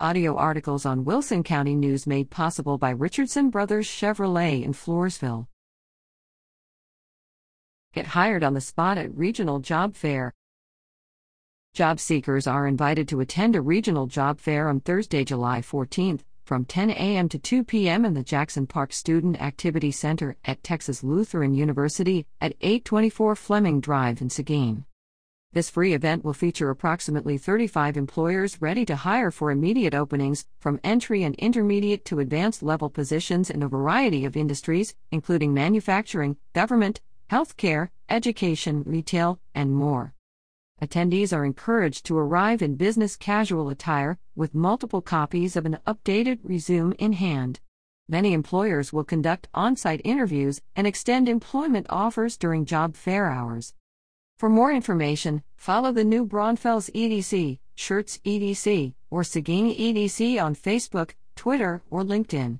Audio articles on Wilson County News made possible by Richardson Brothers Chevrolet in Floresville. Get hired on the spot at Regional Job Fair. Job seekers are invited to attend a regional job fair on Thursday, July 14th, from 10 a.m. to 2 p.m. in the Jackson Park Student Activity Center at Texas Lutheran University at 824 Fleming Drive in Seguin. This free event will feature approximately 35 employers ready to hire for immediate openings, from entry and intermediate to advanced level positions in a variety of industries, including manufacturing, government, healthcare, education, retail, and more. Attendees are encouraged to arrive in business casual attire with multiple copies of an updated resume in hand. Many employers will conduct on site interviews and extend employment offers during job fair hours. For more information, follow the new Braunfels EDC, Schertz EDC, or Seguin EDC on Facebook, Twitter, or LinkedIn.